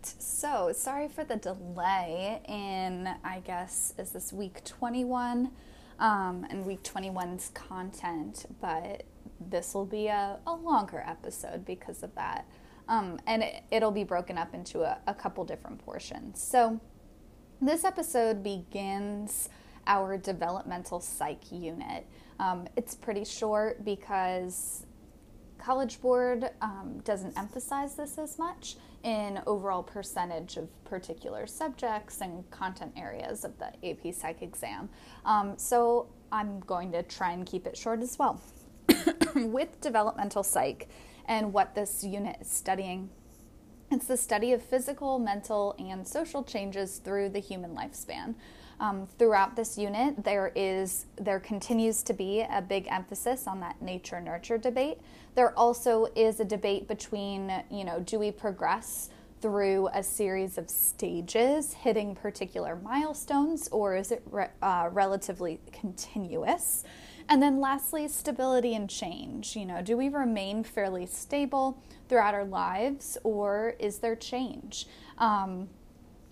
right. So, sorry for the delay in, I guess, is this week 21 um, and week 21's content, but this will be a, a longer episode because of that. Um, and it, will be broken up into a, a couple different portions. So, this episode begins our developmental psych unit. Um, it's pretty short because College Board um, doesn't emphasize this as much in overall percentage of particular subjects and content areas of the AP Psych exam. Um, so I'm going to try and keep it short as well. With developmental psych and what this unit is studying, it's the study of physical, mental, and social changes through the human lifespan. Um, throughout this unit, there is there continues to be a big emphasis on that nature nurture debate. There also is a debate between you know do we progress through a series of stages, hitting particular milestones, or is it re- uh, relatively continuous? And then lastly, stability and change. You know, do we remain fairly stable throughout our lives, or is there change? Um,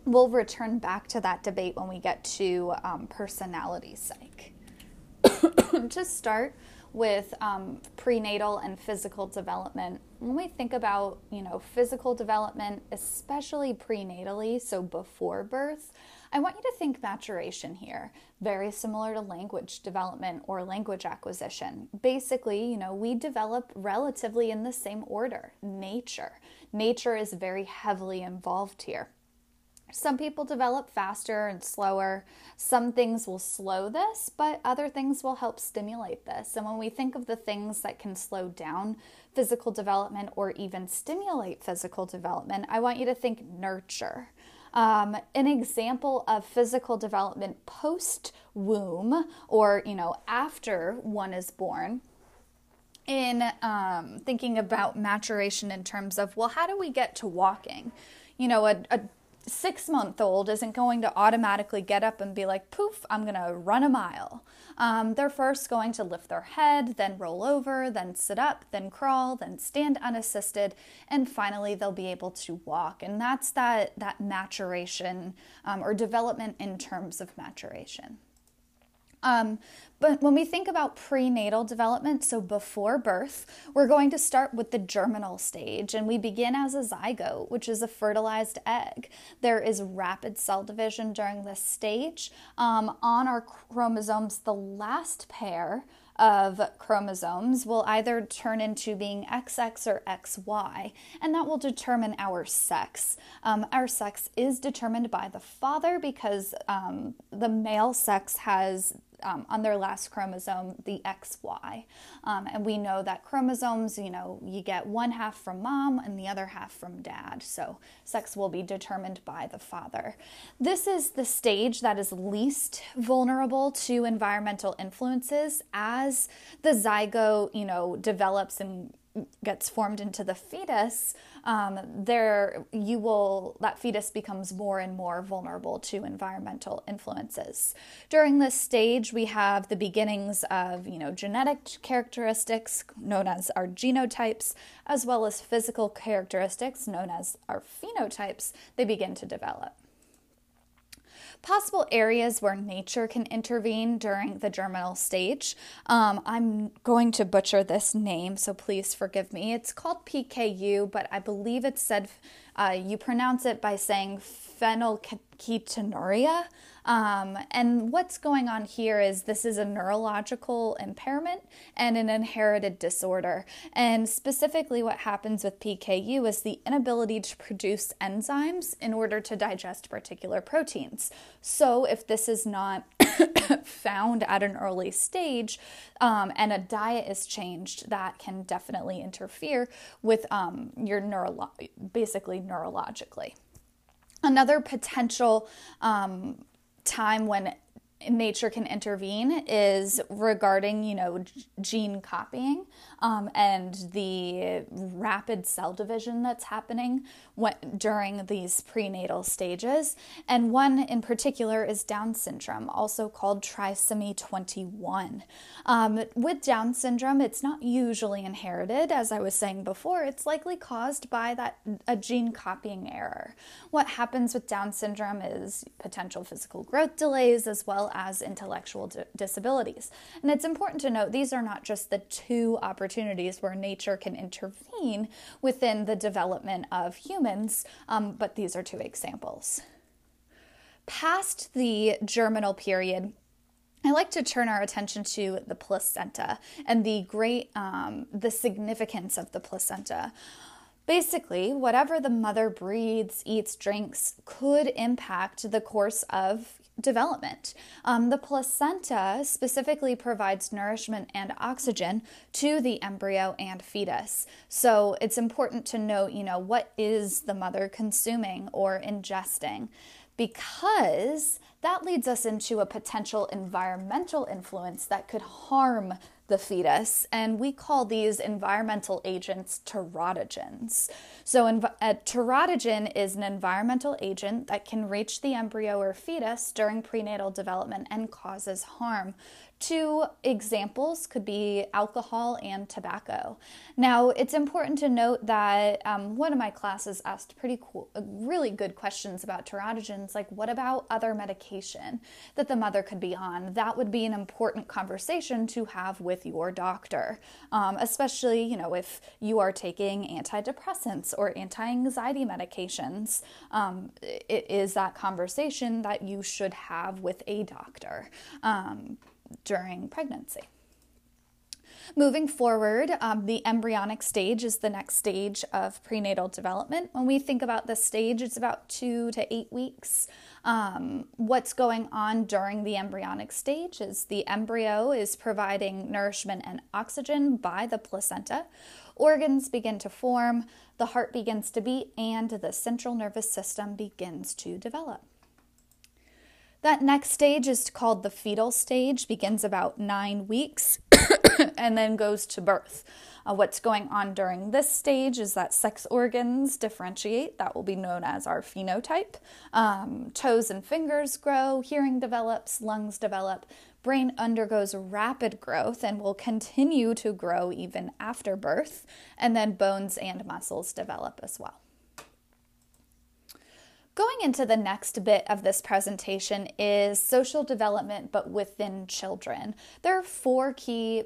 we'll return back to that debate when we get to um, personality psych. to start with um, prenatal and physical development, when we think about you know physical development, especially prenatally, so before birth, I want you to think maturation here, very similar to language development or language acquisition. Basically, you know, we develop relatively in the same order. Nature, nature is very heavily involved here. Some people develop faster and slower. Some things will slow this, but other things will help stimulate this. And when we think of the things that can slow down physical development or even stimulate physical development, I want you to think nurture. Um, an example of physical development post womb or you know after one is born in um, thinking about maturation in terms of well how do we get to walking you know a, a six month old isn't going to automatically get up and be like, poof, I'm going to run a mile. Um, they're first going to lift their head, then roll over, then sit up, then crawl, then stand unassisted, and finally they'll be able to walk. And that's that, that maturation um, or development in terms of maturation. Um, but when we think about prenatal development, so before birth, we're going to start with the germinal stage and we begin as a zygote, which is a fertilized egg. There is rapid cell division during this stage. Um, on our chromosomes, the last pair of chromosomes will either turn into being XX or XY, and that will determine our sex. Um, our sex is determined by the father because um, the male sex has um, on their last chromosome the XY. Um, and we know that chromosomes, you know, you get one half from mom and the other half from dad. So sex will be determined by the father. This is the stage that is least vulnerable to environmental influences as the zygote, you know, develops and gets formed into the fetus, um, there you will that fetus becomes more and more vulnerable to environmental influences. During this stage, we have the beginnings of you know genetic characteristics known as our genotypes, as well as physical characteristics known as our phenotypes. They begin to develop. Possible areas where nature can intervene during the germinal stage. Um, I'm going to butcher this name, so please forgive me. It's called PKU, but I believe it's said uh, you pronounce it by saying phenylketonuria. Um, and what's going on here is this is a neurological impairment and an inherited disorder. And specifically, what happens with PKU is the inability to produce enzymes in order to digest particular proteins. So, if this is not found at an early stage um, and a diet is changed, that can definitely interfere with um, your neuro- basically neurologically. Another potential um, time when nature can intervene is regarding, you know, gene copying um, and the rapid cell division that's happening when, during these prenatal stages. And one in particular is Down syndrome, also called trisomy 21. Um, with Down syndrome, it's not usually inherited, as I was saying before. It's likely caused by that a gene copying error. What happens with Down syndrome is potential physical growth delays as well as intellectual disabilities. And it's important to note these are not just the two opportunities where nature can intervene within the development of humans, um, but these are two examples. Past the germinal period, I like to turn our attention to the placenta and the great, um, the significance of the placenta. Basically, whatever the mother breathes, eats, drinks could impact the course of development. Um, the placenta specifically provides nourishment and oxygen to the embryo and fetus. So it's important to note, you know, what is the mother consuming or ingesting? Because that leads us into a potential environmental influence that could harm the fetus, and we call these environmental agents teratogens. So, a uh, teratogen is an environmental agent that can reach the embryo or fetus during prenatal development and causes harm. Two examples could be alcohol and tobacco. Now, it's important to note that um, one of my classes asked pretty cool, uh, really good questions about teratogens, like what about other medication that the mother could be on? That would be an important conversation to have with your doctor, um, especially you know if you are taking antidepressants or anti-anxiety medications. Um, it is that conversation that you should have with a doctor. Um, during pregnancy. Moving forward, um, the embryonic stage is the next stage of prenatal development. When we think about this stage, it's about two to eight weeks. Um, what's going on during the embryonic stage is the embryo is providing nourishment and oxygen by the placenta. Organs begin to form, the heart begins to beat, and the central nervous system begins to develop. That next stage is called the fetal stage, begins about nine weeks and then goes to birth. Uh, what's going on during this stage is that sex organs differentiate. That will be known as our phenotype. Um, toes and fingers grow, hearing develops, lungs develop, brain undergoes rapid growth and will continue to grow even after birth, and then bones and muscles develop as well. Going into the next bit of this presentation is social development, but within children. There are four key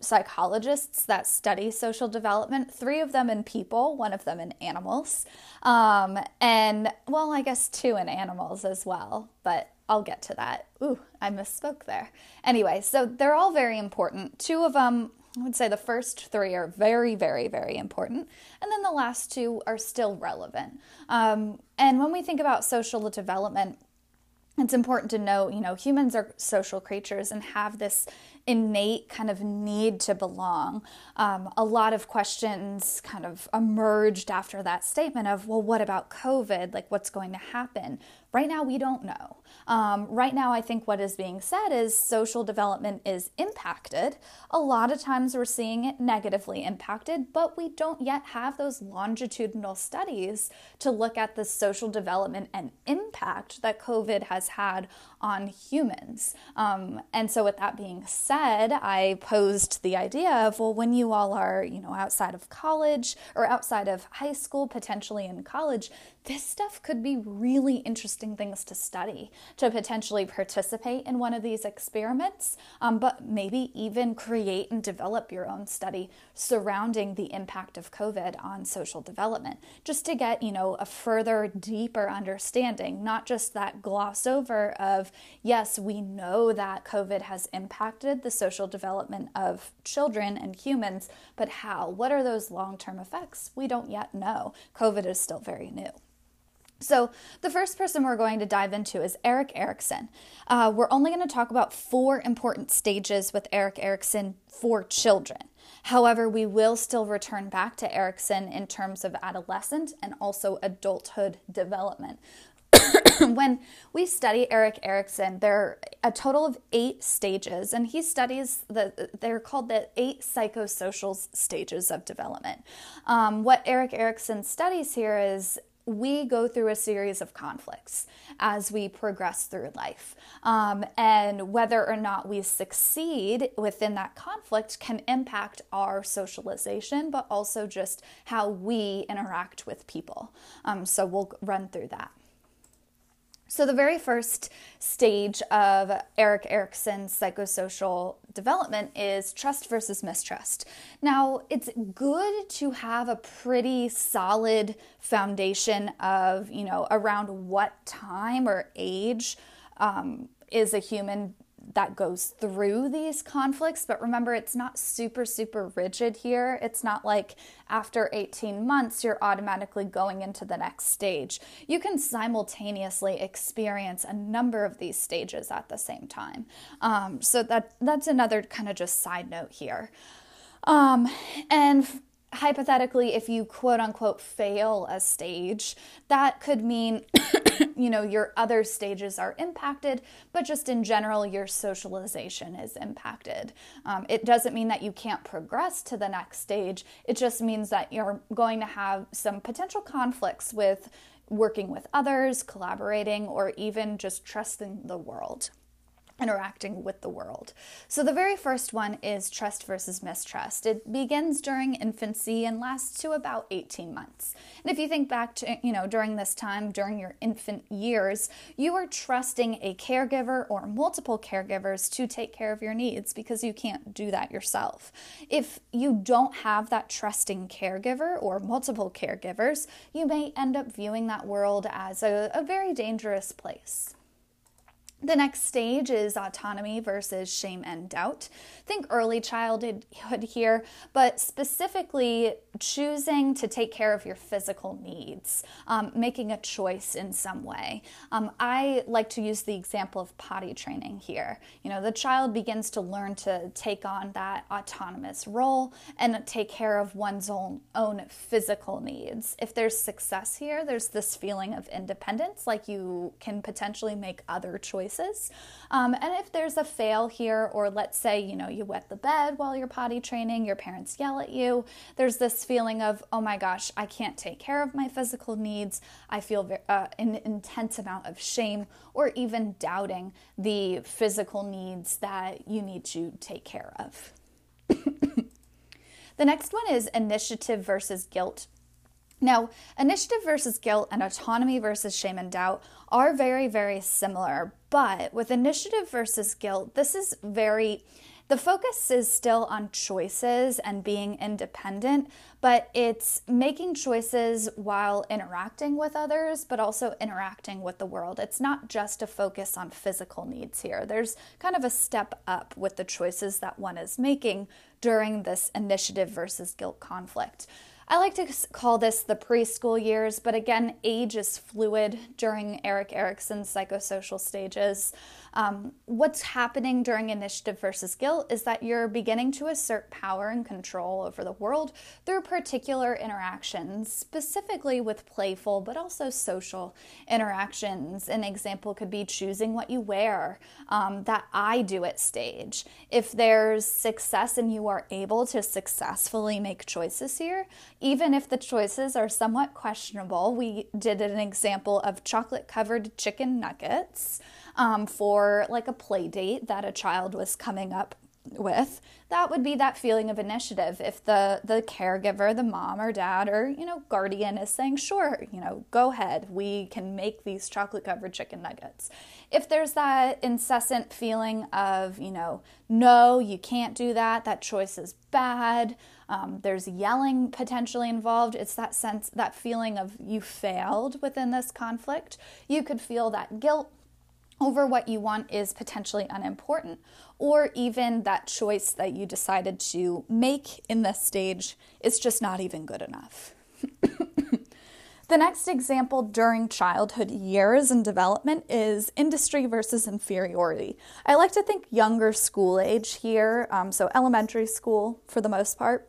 psychologists that study social development, three of them in people, one of them in animals, um, and well, I guess two in animals as well, but I'll get to that. Ooh, I misspoke there. Anyway, so they're all very important. Two of them I would say the first three are very, very, very important, and then the last two are still relevant. Um, and when we think about social development, it's important to know, you know, humans are social creatures and have this innate kind of need to belong. Um, a lot of questions kind of emerged after that statement of, well, what about COVID? Like, what's going to happen? Right now, we don't know. Um, right now, I think what is being said is social development is impacted. A lot of times we're seeing it negatively impacted, but we don't yet have those longitudinal studies to look at the social development and impact that COVID has had on humans. Um, and so, with that being said, I posed the idea of well, when you all are, you know, outside of college or outside of high school, potentially in college, this stuff could be really interesting things to study, to potentially participate in one of these experiments, um, but maybe even create and develop your own study surrounding the impact of COVID on social development, just to get, you know, a further, deeper understanding, not just that gloss over of, yes, we know that COVID has impacted the social development of children and humans, but how? What are those long term effects? We don't yet know. COVID is still very new. So, the first person we're going to dive into is Erik Erikson. Uh, we're only going to talk about four important stages with Erik Erikson for children. However, we will still return back to Erikson in terms of adolescent and also adulthood development. when we study Erik Erikson, there are a total of eight stages, and he studies the, they're called the eight psychosocial stages of development. Um, what Erik Erikson studies here is we go through a series of conflicts as we progress through life. Um, and whether or not we succeed within that conflict can impact our socialization, but also just how we interact with people. Um, so we'll run through that. So, the very first stage of Erik Erikson's psychosocial development is trust versus mistrust. Now, it's good to have a pretty solid foundation of, you know, around what time or age um, is a human that goes through these conflicts. But remember, it's not super, super rigid here. It's not like after 18 months, you're automatically going into the next stage. You can simultaneously experience a number of these stages at the same time. Um, so that that's another kind of just side note here. Um, and hypothetically, if you quote unquote fail a stage, that could mean, you know, your other stages are impacted, but just in general, your socialization is impacted. Um, it doesn't mean that you can't progress to the next stage, it just means that you're going to have some potential conflicts with working with others, collaborating, or even just trusting the world interacting with the world. So the very first one is trust versus mistrust. It begins during infancy and lasts to about 18 months. And if you think back to, you know, during this time, during your infant years, you are trusting a caregiver or multiple caregivers to take care of your needs because you can't do that yourself. If you don't have that trusting caregiver or multiple caregivers, you may end up viewing that world as a, a very dangerous place. The next stage is autonomy versus shame and doubt. Think early childhood here, but specifically choosing to take care of your physical needs, um, making a choice in some way. Um, I like to use the example of potty training here. You know, the child begins to learn to take on that autonomous role and take care of one's own, own physical needs. If there's success here, there's this feeling of independence, like you can potentially make other choices choices. Um, and if there's a fail here, or let's say, you know, you wet the bed while you're potty training, your parents yell at you, there's this feeling of, oh my gosh, I can't take care of my physical needs. I feel uh, an intense amount of shame or even doubting the physical needs that you need to take care of. the next one is initiative versus guilt. Now, initiative versus guilt and autonomy versus shame and doubt are very, very similar. But with initiative versus guilt, this is very, the focus is still on choices and being independent, but it's making choices while interacting with others, but also interacting with the world. It's not just a focus on physical needs here. There's kind of a step up with the choices that one is making during this initiative versus guilt conflict. I like to call this the preschool years, but again, age is fluid during Erik Erikson's psychosocial stages. Um, what's happening during initiative versus guilt is that you're beginning to assert power and control over the world through particular interactions, specifically with playful but also social interactions. An example could be choosing what you wear, um, that I do it stage. If there's success and you are able to successfully make choices here, even if the choices are somewhat questionable, we did an example of chocolate covered chicken nuggets um, for like a play date that a child was coming up with. That would be that feeling of initiative. If the the caregiver the mom or dad or you know guardian is saying sure you know go ahead. We can make these chocolate covered chicken nuggets. If there's that incessant feeling of you know no you can't do that. That choice is bad um, there's yelling potentially involved it's that sense that feeling of you failed within this conflict you could feel that guilt over what you want is potentially unimportant, or even that choice that you decided to make in this stage is just not even good enough. the next example during childhood years and development is industry versus inferiority. I like to think younger school age here, um, so elementary school for the most part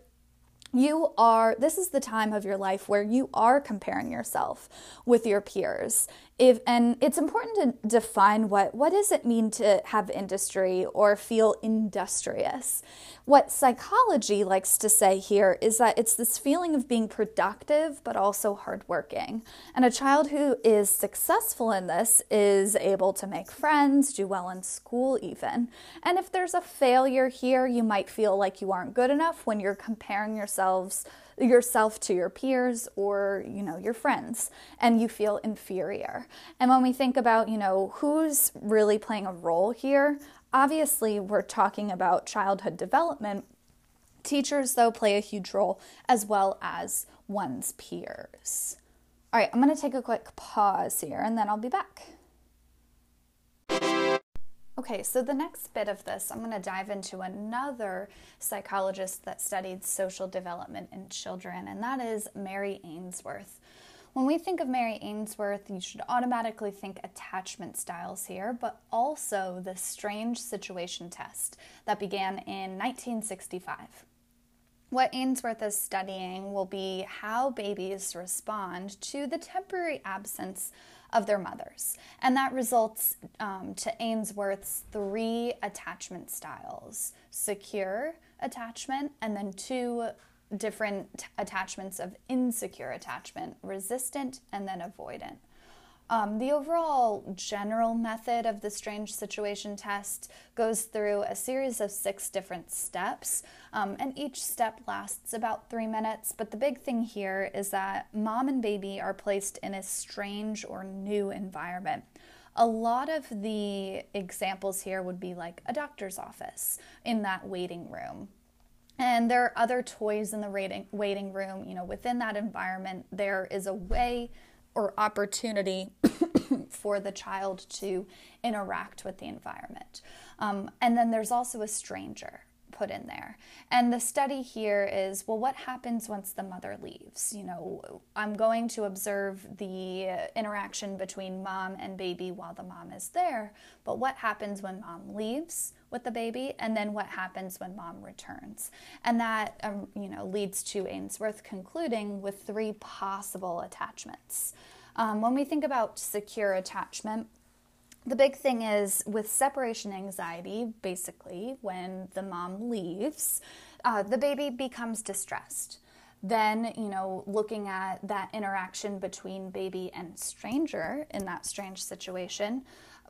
you are this is the time of your life where you are comparing yourself with your peers if and it's important to define what what does it mean to have industry or feel industrious. What psychology likes to say here is that it's this feeling of being productive but also hardworking. And a child who is successful in this is able to make friends, do well in school even. And if there's a failure here, you might feel like you aren't good enough when you're comparing yourselves yourself to your peers or you know your friends and you feel inferior. And when we think about you know who's really playing a role here obviously we're talking about childhood development. Teachers though play a huge role as well as one's peers. All right i'm going to take a quick pause here and then i'll be back Okay, so the next bit of this, I'm going to dive into another psychologist that studied social development in children, and that is Mary Ainsworth. When we think of Mary Ainsworth, you should automatically think attachment styles here, but also the strange situation test that began in 1965. What Ainsworth is studying will be how babies respond to the temporary absence of their mothers. And that results um, to Ainsworth's three attachment styles secure attachment, and then two different attachments of insecure attachment resistant and then avoidant. Um, the overall general method of the strange situation test goes through a series of six different steps, um, and each step lasts about three minutes. But the big thing here is that mom and baby are placed in a strange or new environment. A lot of the examples here would be like a doctor's office in that waiting room. And there are other toys in the waiting, waiting room. You know, within that environment, there is a way or opportunity for the child to interact with the environment. Um, and then there's also a stranger put in there. And the study here is well, what happens once the mother leaves? You know, I'm going to observe the interaction between mom and baby while the mom is there, but what happens when mom leaves? with the baby and then what happens when mom returns and that um, you know leads to ainsworth concluding with three possible attachments um, when we think about secure attachment the big thing is with separation anxiety, basically, when the mom leaves, uh, the baby becomes distressed. Then, you know, looking at that interaction between baby and stranger in that strange situation,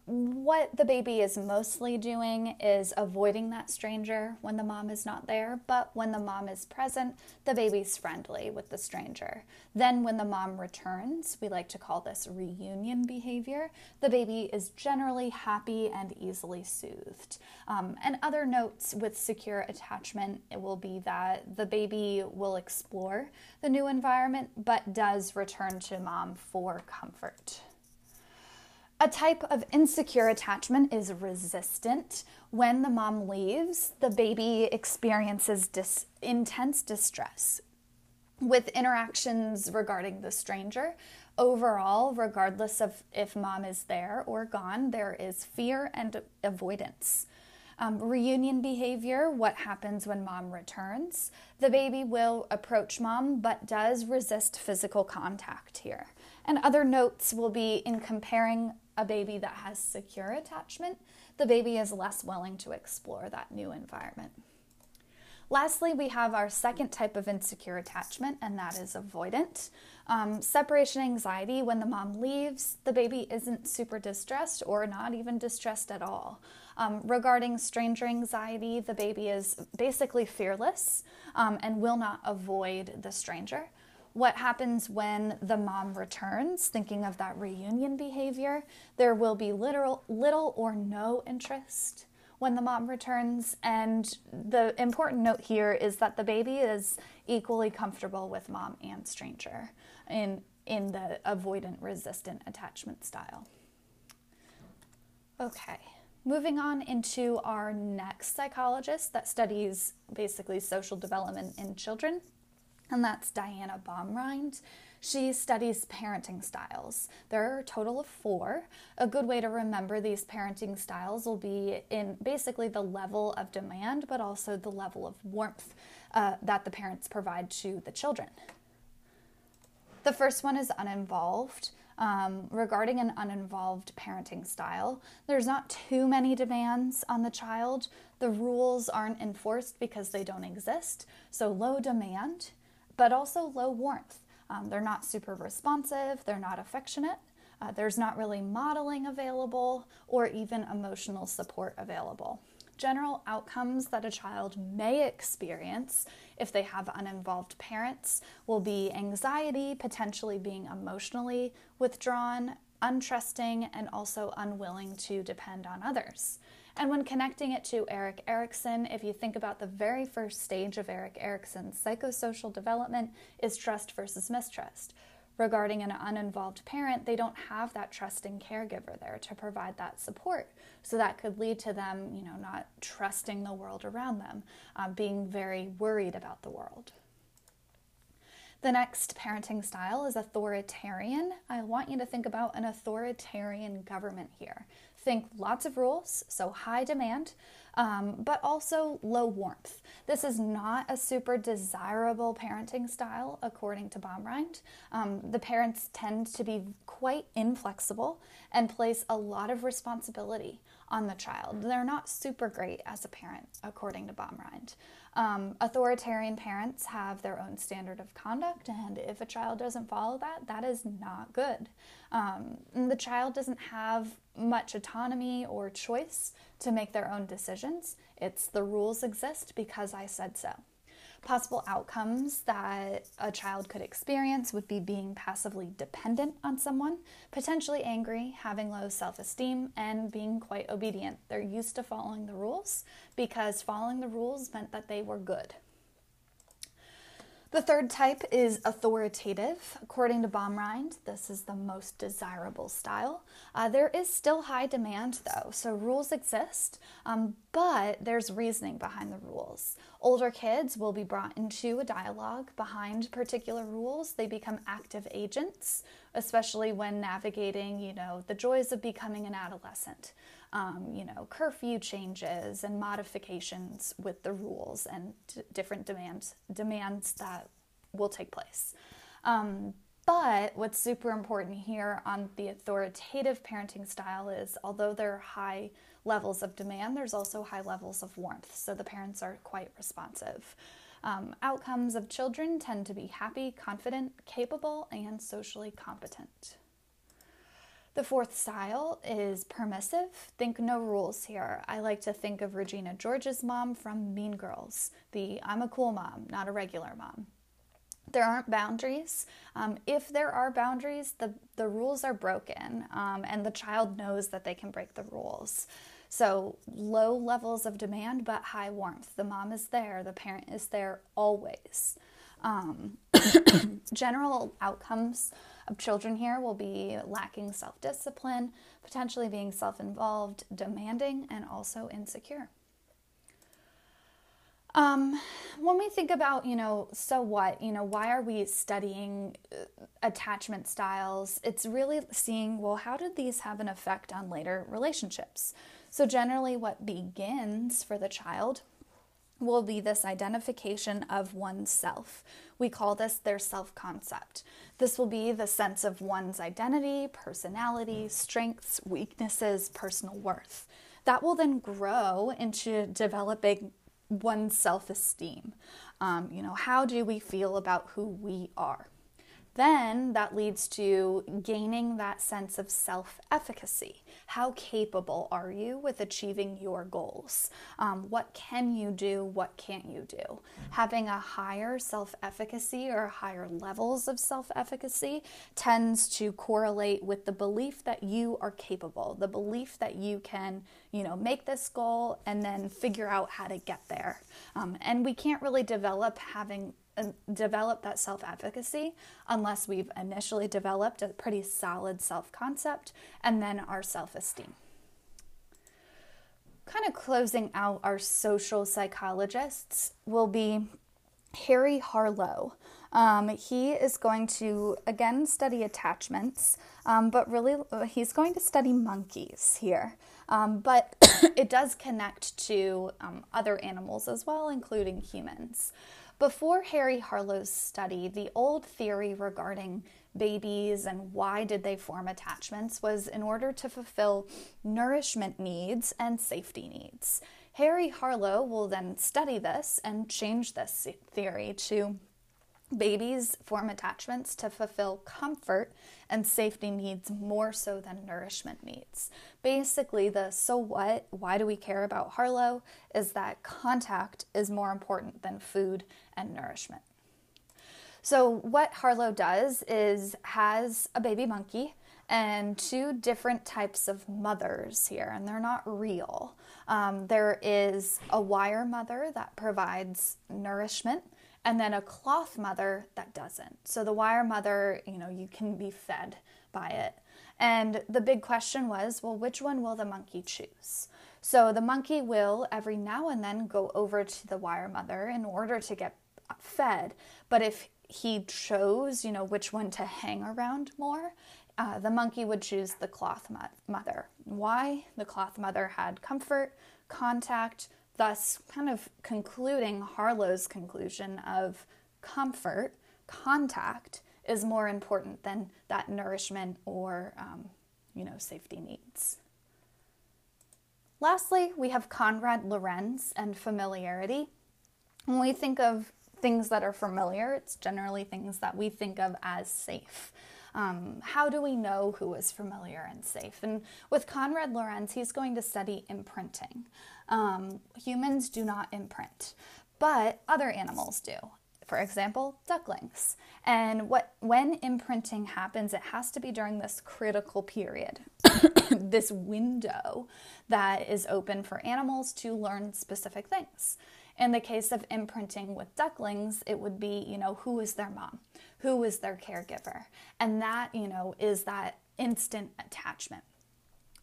what the baby is mostly doing is avoiding that stranger when the mom is not there, but when the mom is present, the baby's friendly with the stranger. Then, when the mom returns, we like to call this reunion behavior, the baby is generally happy and easily soothed. Um, and other notes with secure attachment it will be that the baby will explore the new environment but does return to mom for comfort. A type of insecure attachment is resistant. When the mom leaves, the baby experiences dis- intense distress with interactions regarding the stranger. Overall, regardless of if mom is there or gone, there is fear and avoidance. Um, reunion behavior, what happens when mom returns? The baby will approach mom but does resist physical contact here. And other notes will be in comparing a baby that has secure attachment, the baby is less willing to explore that new environment. Lastly, we have our second type of insecure attachment, and that is avoidant. Um, separation anxiety, when the mom leaves, the baby isn't super distressed or not even distressed at all. Um, regarding stranger anxiety, the baby is basically fearless um, and will not avoid the stranger what happens when the mom returns, thinking of that reunion behavior, there will be little, little or no interest when the mom returns. And the important note here is that the baby is equally comfortable with mom and stranger in, in the avoidant resistant attachment style. Okay, moving on into our next psychologist that studies basically social development in children and that's Diana Baumrind. She studies parenting styles. There are a total of four. A good way to remember these parenting styles will be in basically the level of demand, but also the level of warmth uh, that the parents provide to the children. The first one is uninvolved. Um, regarding an uninvolved parenting style, there's not too many demands on the child. The rules aren't enforced because they don't exist. So, low demand, but also low warmth. Um, they're not super responsive, they're not affectionate, uh, there's not really modeling available or even emotional support available. General outcomes that a child may experience if they have uninvolved parents will be anxiety, potentially being emotionally withdrawn, untrusting, and also unwilling to depend on others. And when connecting it to Erik Erikson, if you think about the very first stage of Erik Erikson's psychosocial development is trust versus mistrust. Regarding an uninvolved parent, they don't have that trusting caregiver there to provide that support. So that could lead to them, you know, not trusting the world around them, um, being very worried about the world. The next parenting style is authoritarian. I want you to think about an authoritarian government here. Think lots of rules, so high demand, um, but also low warmth. This is not a super desirable parenting style, according to Baumrind. Um, the parents tend to be quite inflexible and place a lot of responsibility on the child. They're not super great as a parent, according to Baumrind. Um, authoritarian parents have their own standard of conduct, and if a child doesn't follow that, that is not good. Um, the child doesn't have much autonomy or choice to make their own decisions. It's the rules exist because I said so. Possible outcomes that a child could experience would be being passively dependent on someone, potentially angry, having low self esteem, and being quite obedient. They're used to following the rules because following the rules meant that they were good. The third type is authoritative. According to Baumrind, this is the most desirable style. Uh, there is still high demand though, so rules exist, um, but there's reasoning behind the rules. Older kids will be brought into a dialogue behind particular rules. They become active agents, especially when navigating, you know, the joys of becoming an adolescent um, you know, curfew changes and modifications with the rules and d- different demands demands that will take place. Um, but what's super important here on the authoritative parenting style is although there are high levels of demand, there's also high levels of warmth. So the parents are quite responsive. Um, outcomes of children tend to be happy, confident, capable, and socially competent. The fourth style is permissive. Think no rules here. I like to think of Regina George's mom from Mean Girls, the I'm a cool mom, not a regular mom. There aren't boundaries. Um, if there are boundaries, the, the rules are broken, um, and the child knows that they can break the rules. So, low levels of demand, but high warmth. The mom is there, the parent is there always. Um, general outcomes of children here will be lacking self discipline, potentially being self involved, demanding, and also insecure. Um, when we think about, you know, so what, you know, why are we studying uh, attachment styles? It's really seeing, well, how did these have an effect on later relationships? So, generally, what begins for the child will be this identification of oneself. We call this their self concept. This will be the sense of one's identity, personality, strengths, weaknesses, personal worth. That will then grow into developing one's self esteem. Um, you know, how do we feel about who we are? Then that leads to gaining that sense of self efficacy. How capable are you with achieving your goals? Um, what can you do? What can't you do? Having a higher self efficacy or higher levels of self efficacy tends to correlate with the belief that you are capable, the belief that you can, you know, make this goal and then figure out how to get there. Um, and we can't really develop having develop that self efficacy unless we've initially developed a pretty solid self concept and then our self esteem. Kind of closing out our social psychologists will be Harry Harlow. Um, he is going to again study attachments, um, but really uh, he's going to study monkeys here. Um, but it does connect to um, other animals as well, including humans. Before Harry Harlow's study, the old theory regarding babies and why did they form attachments was in order to fulfill nourishment needs and safety needs. Harry Harlow will then study this and change this theory to babies form attachments to fulfill comfort and safety needs more so than nourishment needs. Basically, the so what, why do we care about Harlow is that contact is more important than food and nourishment. So, what Harlow does is has a baby monkey and two different types of mothers here, and they're not real. Um, there is a wire mother that provides nourishment, and then a cloth mother that doesn't. So, the wire mother, you know, you can be fed by it. And the big question was well, which one will the monkey choose? So, the monkey will every now and then go over to the wire mother in order to get fed. But if he chose, you know, which one to hang around more, uh, the monkey would choose the cloth mo- mother. Why? The cloth mother had comfort, contact, thus kind of concluding Harlow's conclusion of comfort, contact is more important than that nourishment or, um, you know, safety needs. Lastly, we have Konrad Lorenz and familiarity. When we think of things that are familiar, it's generally things that we think of as safe. Um, how do we know who is familiar and safe? And with Konrad Lorenz, he's going to study imprinting. Um, humans do not imprint, but other animals do. For example, ducklings. And what when imprinting happens, it has to be during this critical period, this window that is open for animals to learn specific things. In the case of imprinting with ducklings, it would be, you know, who is their mom? Who is their caregiver? And that, you know, is that instant attachment.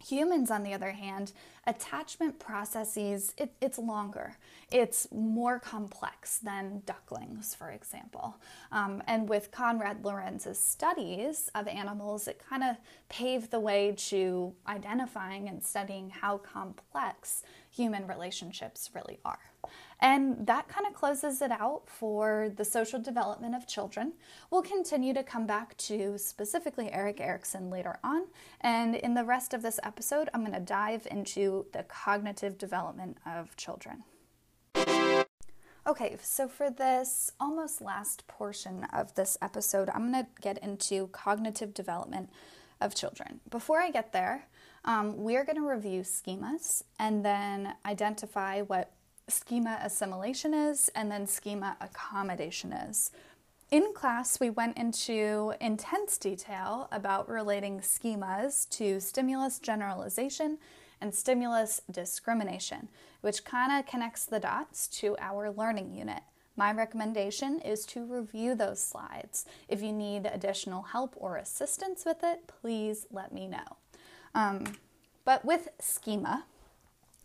Humans, on the other hand, attachment processes, it, it's longer. It's more complex than ducklings, for example. Um, and with Konrad Lorenz's studies of animals, it kind of paved the way to identifying and studying how complex human relationships really are. And that kind of closes it out for the social development of children. We'll continue to come back to specifically Erik Erikson later on. And in the rest of this episode, I'm going to dive into the cognitive development of children. Okay, so for this almost last portion of this episode, I'm going to get into cognitive development of children. Before I get there, um, we're going to review schemas and then identify what schema assimilation is and then schema accommodation is. In class, we went into intense detail about relating schemas to stimulus generalization and stimulus discrimination, which kind of connects the dots to our learning unit. My recommendation is to review those slides. If you need additional help or assistance with it, please let me know. Um, but with schema,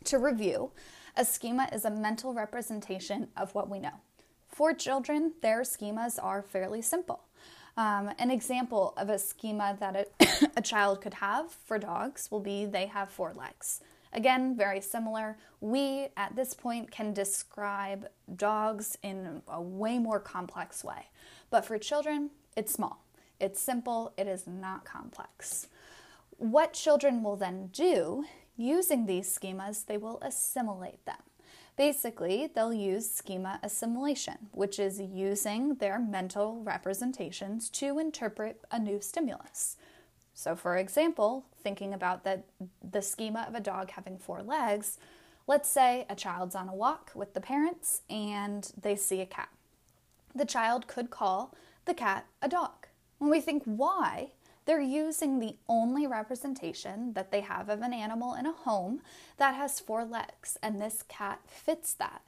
to review, a schema is a mental representation of what we know. For children, their schemas are fairly simple. Um, an example of a schema that a, a child could have for dogs will be they have four legs. Again, very similar. We, at this point, can describe dogs in a way more complex way. But for children, it's small, it's simple, it is not complex. What children will then do Using these schemas, they will assimilate them. Basically, they'll use schema assimilation, which is using their mental representations to interpret a new stimulus. So, for example, thinking about the, the schema of a dog having four legs, let's say a child's on a walk with the parents and they see a cat. The child could call the cat a dog. When we think why, they're using the only representation that they have of an animal in a home that has four legs, and this cat fits that.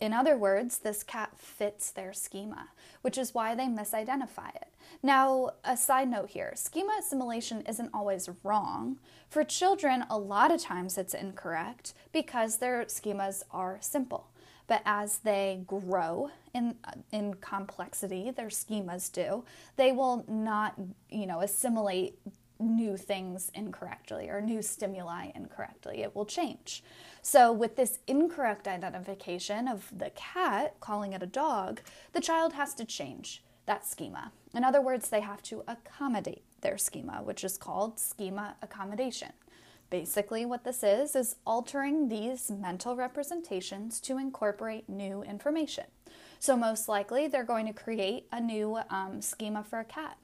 In other words, this cat fits their schema, which is why they misidentify it. Now, a side note here schema assimilation isn't always wrong. For children, a lot of times it's incorrect because their schemas are simple. But as they grow in in complexity, their schemas do, they will not, you know, assimilate new things incorrectly or new stimuli incorrectly. It will change. So, with this incorrect identification of the cat, calling it a dog, the child has to change that schema. In other words, they have to accommodate their schema, which is called schema accommodation. Basically, what this is, is altering these mental representations to incorporate new information. So, most likely, they're going to create a new um, schema for a cat.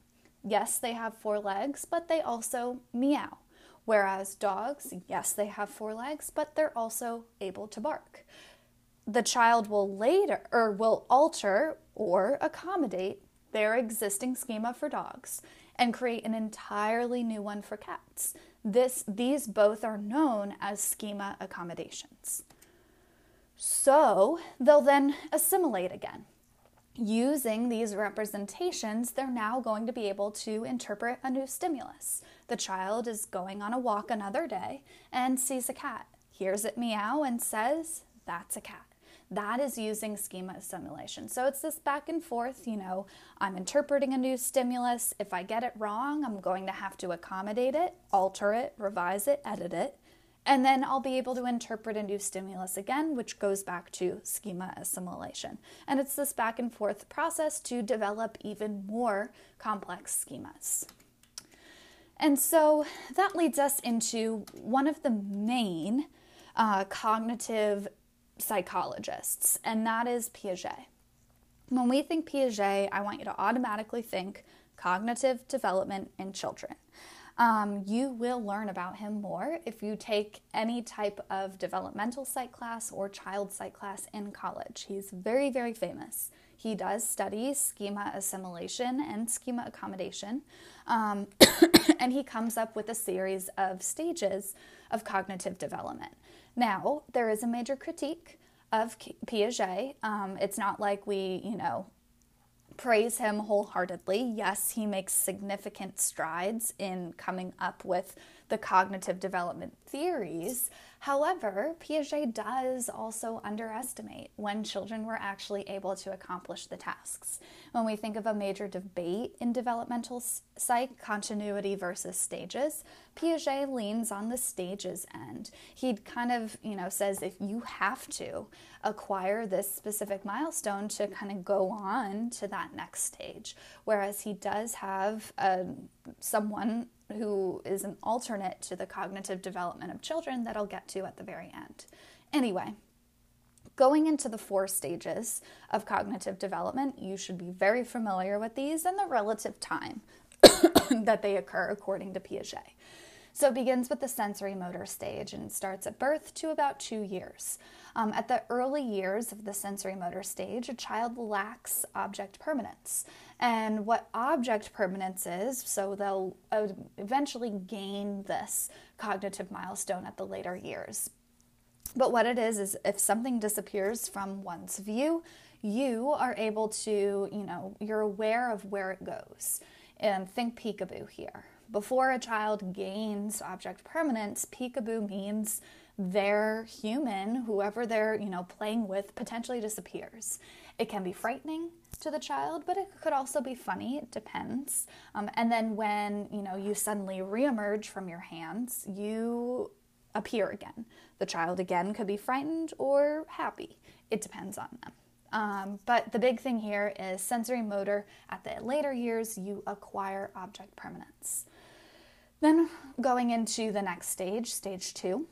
Yes, they have four legs, but they also meow. Whereas dogs, yes, they have four legs, but they're also able to bark. The child will later or will alter or accommodate their existing schema for dogs and create an entirely new one for cats. This, these both are known as schema accommodations. So they'll then assimilate again. Using these representations, they're now going to be able to interpret a new stimulus. The child is going on a walk another day and sees a cat, hears it meow, and says, That's a cat. That is using schema assimilation. So it's this back and forth, you know, I'm interpreting a new stimulus. If I get it wrong, I'm going to have to accommodate it, alter it, revise it, edit it. And then I'll be able to interpret a new stimulus again, which goes back to schema assimilation. And it's this back and forth process to develop even more complex schemas. And so that leads us into one of the main uh, cognitive psychologists, and that is Piaget. When we think Piaget, I want you to automatically think cognitive development in children. Um, you will learn about him more if you take any type of developmental psych class or child psych class in college. He's very, very famous. He does study schema assimilation and schema accommodation, um, and he comes up with a series of stages of cognitive development. Now, there is a major critique of Piaget. Um, it's not like we, you know, praise him wholeheartedly. Yes, he makes significant strides in coming up with the cognitive development theories. However, Piaget does also underestimate when children were actually able to accomplish the tasks. When we think of a major debate in developmental psych, continuity versus stages, Piaget leans on the stages end. He kind of, you know, says if you have to acquire this specific milestone to kind of go on to that next stage, whereas he does have uh, someone who is an alternate to the cognitive development of children that I'll get to at the very end. Anyway, going into the four stages of cognitive development, you should be very familiar with these and the relative time that they occur according to Piaget. So it begins with the sensory motor stage and starts at birth to about two years. Um, at the early years of the sensory motor stage, a child lacks object permanence. And what object permanence is, so they'll uh, eventually gain this cognitive milestone at the later years. But what it is, is if something disappears from one's view, you are able to, you know, you're aware of where it goes. And think peekaboo here. Before a child gains object permanence, peekaboo means their human, whoever they're, you know, playing with, potentially disappears. It can be frightening to the child, but it could also be funny. It depends. Um, and then when you know you suddenly reemerge from your hands, you appear again. The child again could be frightened or happy. It depends on them. Um, but the big thing here is sensory motor. At the later years, you acquire object permanence. Then going into the next stage, stage two,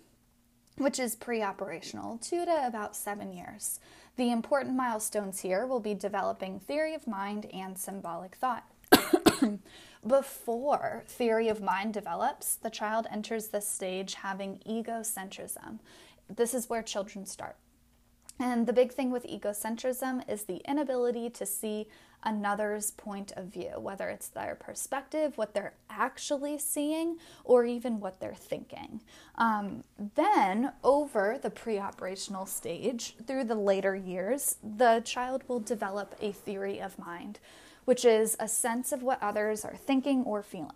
which is pre operational, two to about seven years. The important milestones here will be developing theory of mind and symbolic thought. Before theory of mind develops, the child enters this stage having egocentrism. This is where children start. And the big thing with egocentrism is the inability to see another's point of view, whether it's their perspective, what they're actually seeing, or even what they're thinking. Um, then, over the pre operational stage, through the later years, the child will develop a theory of mind, which is a sense of what others are thinking or feeling.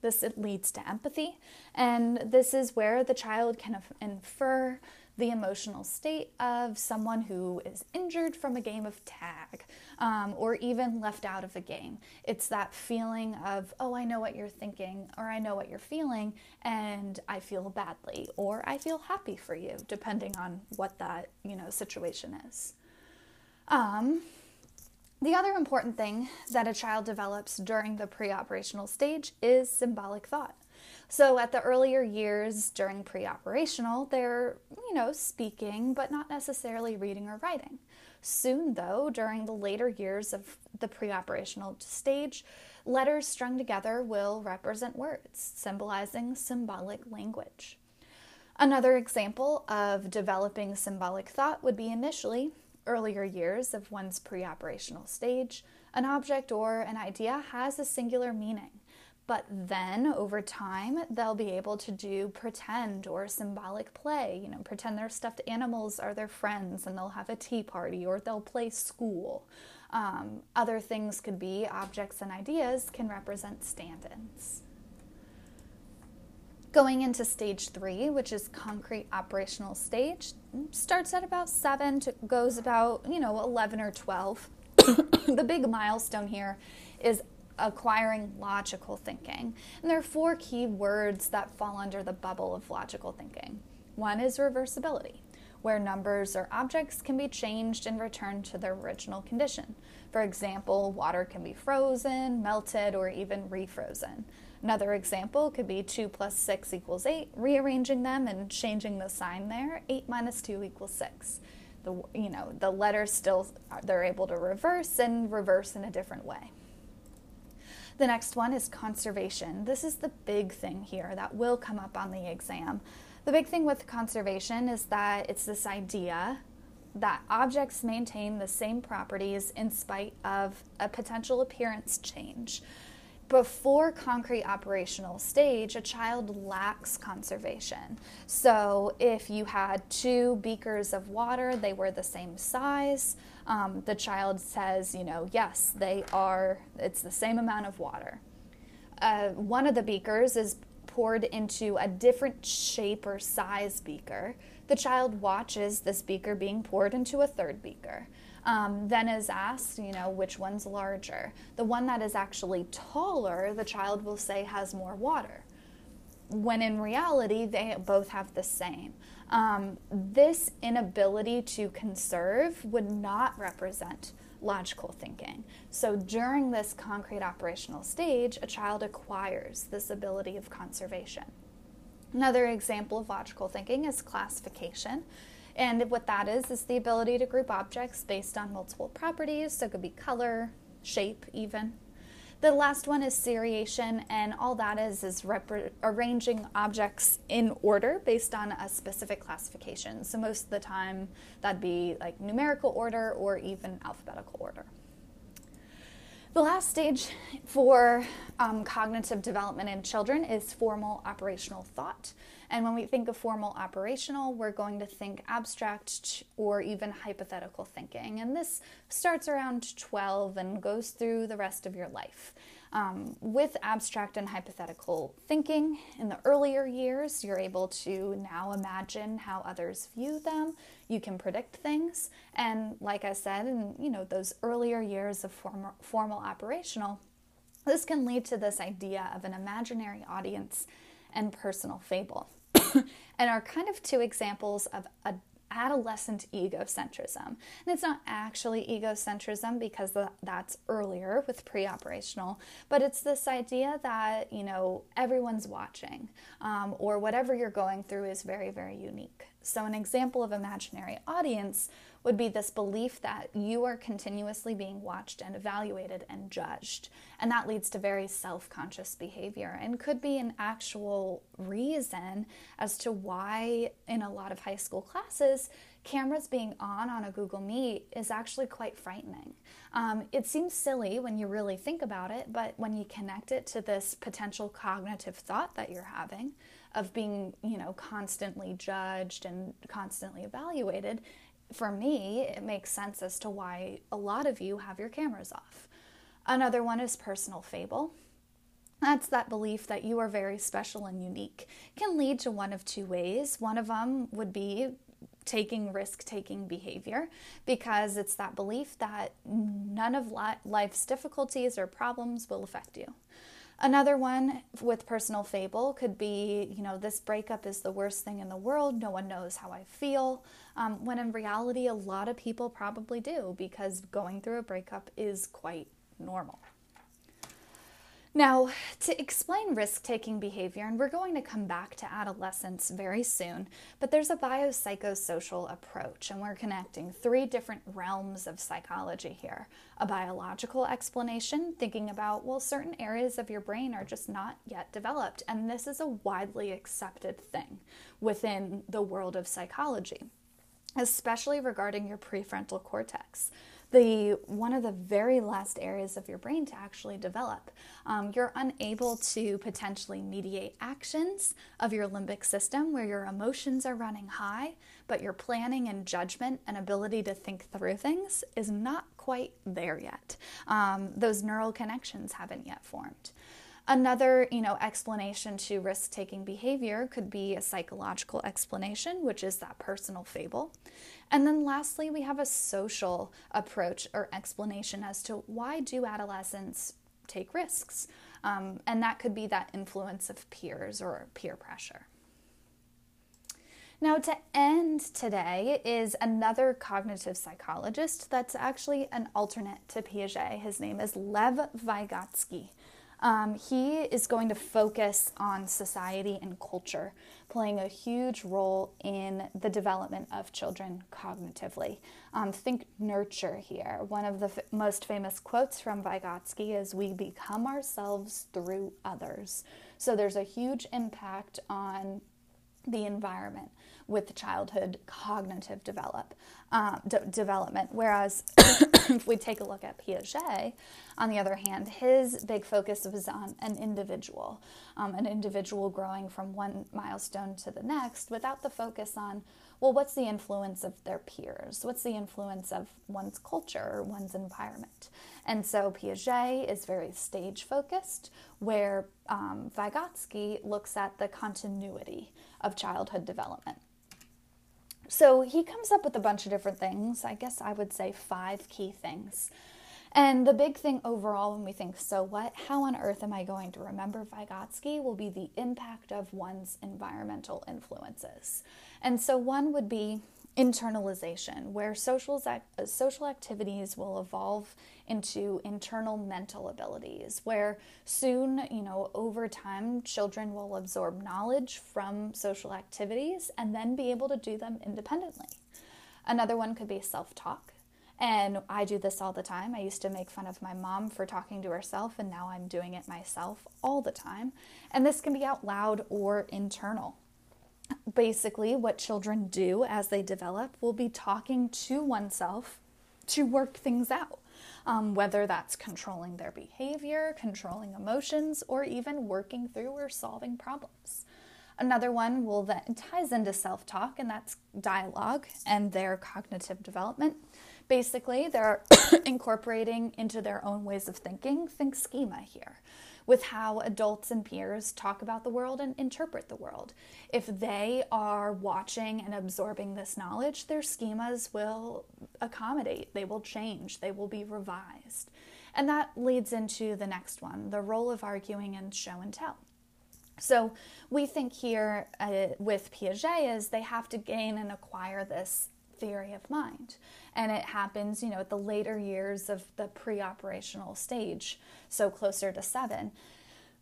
This leads to empathy, and this is where the child can infer the emotional state of someone who is injured from a game of tag um, or even left out of a game. It's that feeling of, oh, I know what you're thinking, or I know what you're feeling, and I feel badly, or I feel happy for you, depending on what that you know situation is. Um, the other important thing that a child develops during the pre operational stage is symbolic thought. So at the earlier years during pre-operational, they're, you know, speaking but not necessarily reading or writing. Soon though, during the later years of the pre-operational stage, letters strung together will represent words, symbolizing symbolic language. Another example of developing symbolic thought would be initially earlier years of one's pre operational stage, an object or an idea has a singular meaning. But then over time, they'll be able to do pretend or symbolic play. You know, pretend their stuffed animals are their friends and they'll have a tea party or they'll play school. Um, other things could be objects and ideas can represent stand ins. Going into stage three, which is concrete operational stage, starts at about seven to goes about, you know, 11 or 12. the big milestone here is acquiring logical thinking. And there are four key words that fall under the bubble of logical thinking. One is reversibility, where numbers or objects can be changed and returned to their original condition. For example, water can be frozen, melted, or even refrozen. Another example could be 2 plus 6 equals 8, rearranging them and changing the sign there. 8 minus 2 equals 6. The, you know, the letters still, they're able to reverse and reverse in a different way. The next one is conservation. This is the big thing here that will come up on the exam. The big thing with conservation is that it's this idea that objects maintain the same properties in spite of a potential appearance change before concrete operational stage, a child lacks conservation. So if you had two beakers of water, they were the same size, um, the child says, you know, yes, they are, it's the same amount of water. Uh, one of the beakers is poured into a different shape or size beaker. The child watches this beaker being poured into a third beaker um, then is asked, you know, which one's larger. The one that is actually taller, the child will say has more water, when in reality, they both have the same. Um, this inability to conserve would not represent logical thinking. So during this concrete operational stage, a child acquires this ability of conservation. Another example of logical thinking is classification. And what that is, is the ability to group objects based on multiple properties. So it could be color, shape, even. The last one is seriation, and all that is is arranging objects in order based on a specific classification. So most of the time, that'd be like numerical order or even alphabetical order. The last stage for um, cognitive development in children is formal operational thought. And when we think of formal operational, we're going to think abstract or even hypothetical thinking. And this starts around 12 and goes through the rest of your life. Um, with abstract and hypothetical thinking in the earlier years, you're able to now imagine how others view them. You can predict things, and like I said, in you know those earlier years of form- formal operational, this can lead to this idea of an imaginary audience and personal fable. and are kind of two examples of a adolescent egocentrism. And it's not actually egocentrism because that's earlier with pre operational, but it's this idea that, you know, everyone's watching um, or whatever you're going through is very, very unique. So, an example of imaginary audience would be this belief that you are continuously being watched and evaluated and judged. And that leads to very self conscious behavior and could be an actual reason as to why, in a lot of high school classes, cameras being on on a Google Meet is actually quite frightening. Um, it seems silly when you really think about it, but when you connect it to this potential cognitive thought that you're having of being, you know, constantly judged and constantly evaluated, for me, it makes sense as to why a lot of you have your cameras off. Another one is personal fable. That's that belief that you are very special and unique. Can lead to one of two ways. One of them would be taking risk taking behavior because it's that belief that none of life's difficulties or problems will affect you. Another one with personal fable could be, you know, this breakup is the worst thing in the world. No one knows how I feel. Um, when in reality, a lot of people probably do because going through a breakup is quite normal. Now, to explain risk taking behavior, and we're going to come back to adolescence very soon, but there's a biopsychosocial approach, and we're connecting three different realms of psychology here a biological explanation, thinking about, well, certain areas of your brain are just not yet developed, and this is a widely accepted thing within the world of psychology, especially regarding your prefrontal cortex the one of the very last areas of your brain to actually develop. Um, you're unable to potentially mediate actions of your limbic system where your emotions are running high, but your planning and judgment and ability to think through things is not quite there yet. Um, those neural connections haven't yet formed. Another, you know, explanation to risk-taking behavior could be a psychological explanation, which is that personal fable. And then lastly, we have a social approach or explanation as to why do adolescents take risks? Um, and that could be that influence of peers or peer pressure. Now, to end today is another cognitive psychologist that's actually an alternate to Piaget. His name is Lev Vygotsky. Um, he is going to focus on society and culture, playing a huge role in the development of children cognitively. Um, think nurture here. One of the f- most famous quotes from Vygotsky is We become ourselves through others. So there's a huge impact on the environment with childhood cognitive develop, uh, d- development. Whereas if we take a look at Piaget, on the other hand, his big focus was on an individual, um, an individual growing from one milestone to the next without the focus on, well, what's the influence of their peers? What's the influence of one's culture or one's environment? And so Piaget is very stage focused, where um, Vygotsky looks at the continuity of childhood development. So he comes up with a bunch of different things. I guess I would say five key things. And the big thing overall, when we think, so what? How on earth am I going to remember Vygotsky? Will be the impact of one's environmental influences. And so one would be internalization, where social, uh, social activities will evolve into internal mental abilities, where soon, you know, over time, children will absorb knowledge from social activities and then be able to do them independently. Another one could be self talk. And I do this all the time. I used to make fun of my mom for talking to herself, and now I'm doing it myself all the time. And this can be out loud or internal basically what children do as they develop will be talking to oneself to work things out. Um, whether that's controlling their behavior, controlling emotions, or even working through or solving problems. Another one will that ties into self-talk, and that's dialogue and their cognitive development. Basically, they're incorporating into their own ways of thinking. Think schema here with how adults and peers talk about the world and interpret the world. If they are watching and absorbing this knowledge, their schemas will accommodate, they will change, they will be revised. And that leads into the next one the role of arguing and show and tell. So we think here uh, with Piaget is they have to gain and acquire this theory of mind. And it happens, you know, at the later years of the pre operational stage, so closer to seven.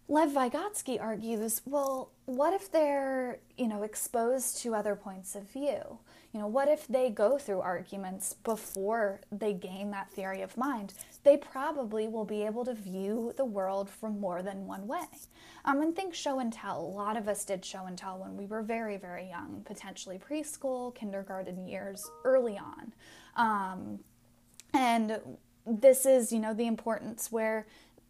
Lev Vygotsky argues, well, what if they're, you know, exposed to other points of view? You know, what if they go through arguments before they gain that theory of mind? They probably will be able to view the world from more than one way. Um, and think show and tell. A lot of us did show and tell when we were very, very young, potentially preschool, kindergarten years, early on. Um, and this is, you know, the importance where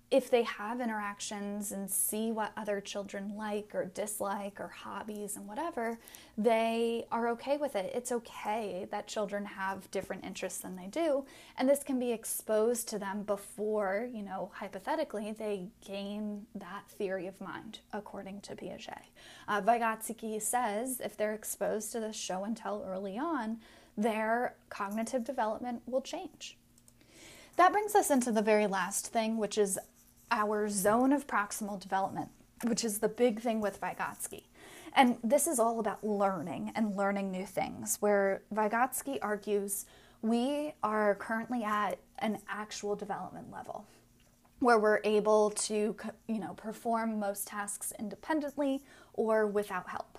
if they have interactions and see what other children like or dislike or hobbies and whatever, they are okay with it. It's okay that children have different interests than they do. And this can be exposed to them before, you know, hypothetically, they gain that theory of mind, according to Piaget. Uh, Vygotsky says if they're exposed to this show and tell early on, their cognitive development will change. That brings us into the very last thing, which is our zone of proximal development, which is the big thing with Vygotsky. And this is all about learning and learning new things, where Vygotsky argues we are currently at an actual development level where we're able to you know perform most tasks independently or without help.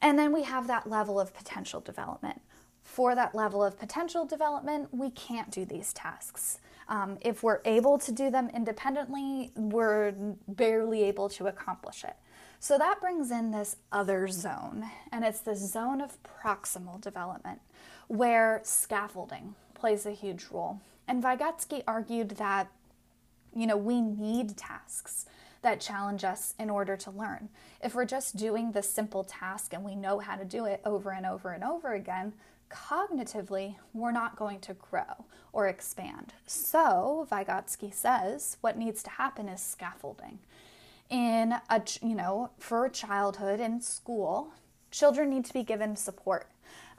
And then we have that level of potential development. For that level of potential development, we can't do these tasks. Um, if we're able to do them independently, we're barely able to accomplish it. So that brings in this other zone, and it's the zone of proximal development, where scaffolding plays a huge role. And Vygotsky argued that, you know, we need tasks that challenge us in order to learn. If we're just doing the simple task and we know how to do it over and over and over again, cognitively, we're not going to grow or expand. So, Vygotsky says what needs to happen is scaffolding. In a, you know, for childhood in school, children need to be given support.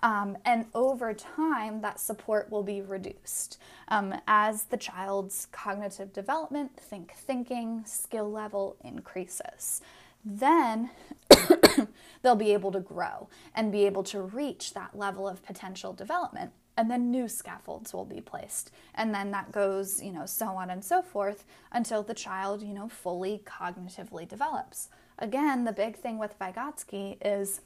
Um, and over time, that support will be reduced um, as the child's cognitive development, think thinking, skill level increases. Then they'll be able to grow and be able to reach that level of potential development and then new scaffolds will be placed and then that goes you know so on and so forth until the child you know fully cognitively develops again the big thing with vygotsky is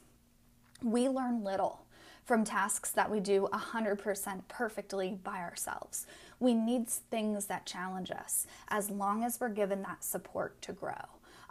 we learn little from tasks that we do 100% perfectly by ourselves. We need things that challenge us as long as we're given that support to grow.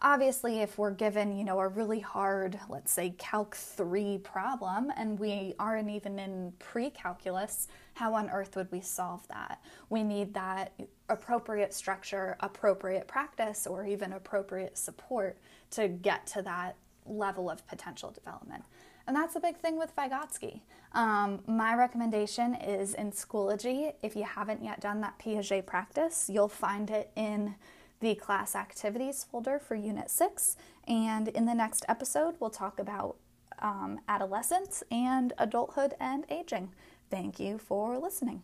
Obviously, if we're given, you know, a really hard, let's say Calc 3 problem and we aren't even in pre-calculus, how on earth would we solve that? We need that appropriate structure, appropriate practice, or even appropriate support to get to that level of potential development. And that's a big thing with Vygotsky. Um, my recommendation is in Schoology. If you haven't yet done that Piaget practice, you'll find it in the class activities folder for Unit 6. And in the next episode, we'll talk about um, adolescence and adulthood and aging. Thank you for listening.